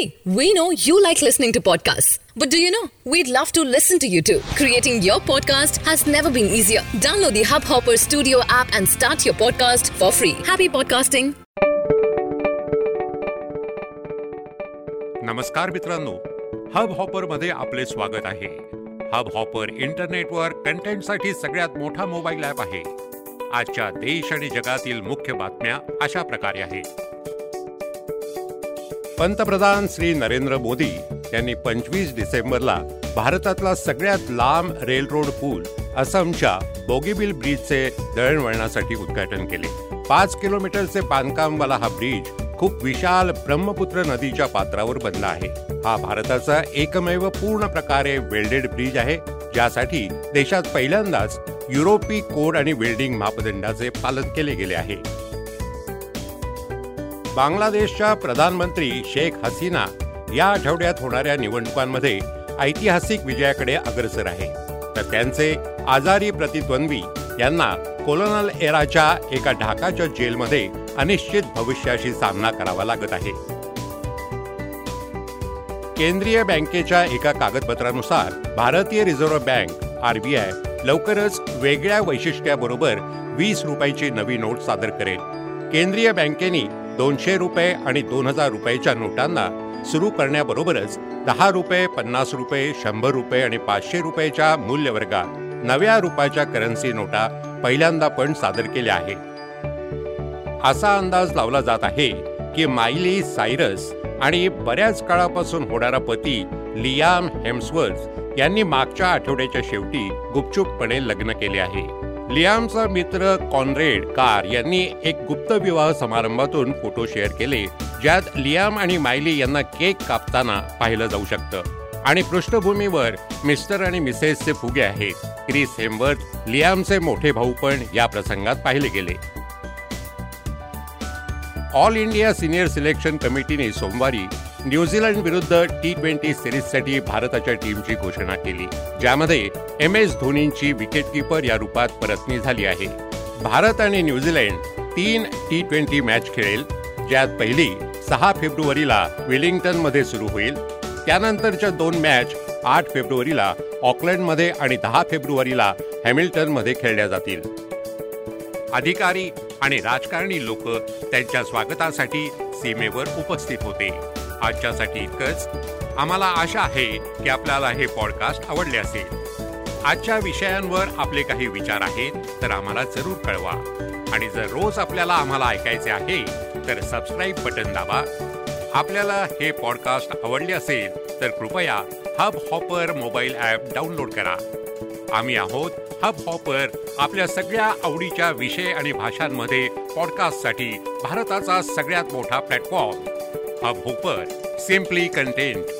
Hey, we know you like listening to podcasts. But do you know? We'd love to listen to you too. Creating your podcast has never been easier. Download the Hubhopper Studio app and start your podcast for free. Happy podcasting. नमस्कार मित्रांनो hub हॉपरमध्ये आपले स्वागत आहे hub hopper इंटरनेटवर कंटेंटसाठी सगळ्यात मोठा mobile app आहे आजच्या देश आणि जगातील मुख्य बातम्या अशा प्रकारे आहेत पंतप्रधान श्री नरेंद्र मोदी यांनी पंचवीस डिसेंबरला भारतातला सगळ्यात लांब रेल रोड पूल असमच्या बोगीबिल ब्रिजचे दळणवळणासाठी उद्घाटन केले. पाच किलोमीटरचे बांधकामवाला हा ब्रिज खूप विशाल ब्रह्मपुत्र नदीच्या पात्रावर बनला आहे. हा भारताचा एकमेव पूर्ण प्रकारे वेल्डेड ब्रिज आहे ज्यासाठी देशात पहिल्यांदाच युरोपी कोड आणि वेल्डिंग मापदंडाचे पालन केले गेले आहे. बांगलादेशच्या प्रधानमंत्री शेख हसीना या आठवड्यात होणाऱ्या निवडणुकांमध्ये ऐतिहासिक विजयाकडे अग्रसर आहे. तर त्यांचे आजारी प्रतिद्वंद्वी यांना कोलोनल एराच्या एका ढाकाच्या जेलमध्ये अनिश्चित भविष्याशी सामना करावा लागत आहे. केंद्रीय बँकेच्या एका कागदपत्रानुसार भारतीय रिझर्व्ह बँक आरबीआय लवकरच वेगळ्या वैशिष्ट्याबरोबर वीस रुपयाची नवी नोट सादर करेल. केंद्रीय बँकेनी दोनशे रुपये आणि दोन हजार रुपयाच्या नोटांना सुरू करण्याबरोबरच दहा रुपये पन्नास रुपये शंभर रुपये आणि पाचशे रुपयाच्या मूल्यवर्गात नव्या रुपयाच्या करन्सी नोटा पहिल्यांदा पण सादर केल्या आहेत. असा अंदाज लावला जात आहे की मायली सायरस आणि बऱ्याच काळापासून होणारा पती लियाम हेम्सवर्थ यांनी मागच्या आठवड्याच्या शेवटी गुपचूपपणे लग्न केले आहे. लियामचा मित्र कॉनरेड कार यांनी एक गुप्त विवाह समारंभातून फोटो शेअर केले ज्यात लियाम आणि मायली यांना केक कापताना पाहिलं जाऊ शकतं. आणि पृष्ठभूमीवर मिस्टर आणि मिसेसचे फुगे आहेत. क्रिस हेमवर्थ लियामचे मोठे भाऊ पण या प्रसंगात पाहिले गेले. ऑल इंडिया सिनियर सिलेक्शन कमिटीने सोमवारी न्यूझीलंड विरुद्ध टी ट्वेंटी सिरीजसाठी भारताच्या टीमची घोषणा केली ज्यामध्ये एम एस धोनींची विकेटकीपर या रूपात परतणी झाली आहे. भारत आणि न्यूझीलंड तीन टी ट्वेंटी मॅच खेळेल ज्यात पहिली सहा फेब्रुवारीला वेलिंग्टनमध्ये सुरू होईल त्यानंतरच्या दोन मॅच आठ फेब्रुवारीला ऑकलंडमध्ये आणि दहा फेब्रुवारीला हॅमिल्टनमध्ये खेळल्या जातील. अधिकारी आणि राजकारणी लोक त्यांच्या स्वागतासाठी सीमेवर उपस्थित होते. आजच्यासाठी इतकंच. आम्हाला आशा आहे की आपल्याला हे पॉडकास्ट आवडले असेल. आजच्या विषयांवर आपले काही विचार आहेत तर आम्हाला जरूर कळवा. आणि जर रोज आपल्याला आम्हाला ऐकायचे आहे तर सबस्क्राईब बटन दाबा. आपल्याला हे पॉडकास्ट आवडले असेल तर कृपया Hubhopper mobile app download करा. आम्ही आहोत हब हॉपर आपल्या सगळ्या आवडीच्या विषय आणि भाषांमध्ये पॉडकास्टसाठी भारताचा सगळ्यात मोठा platform Hubhopper simply content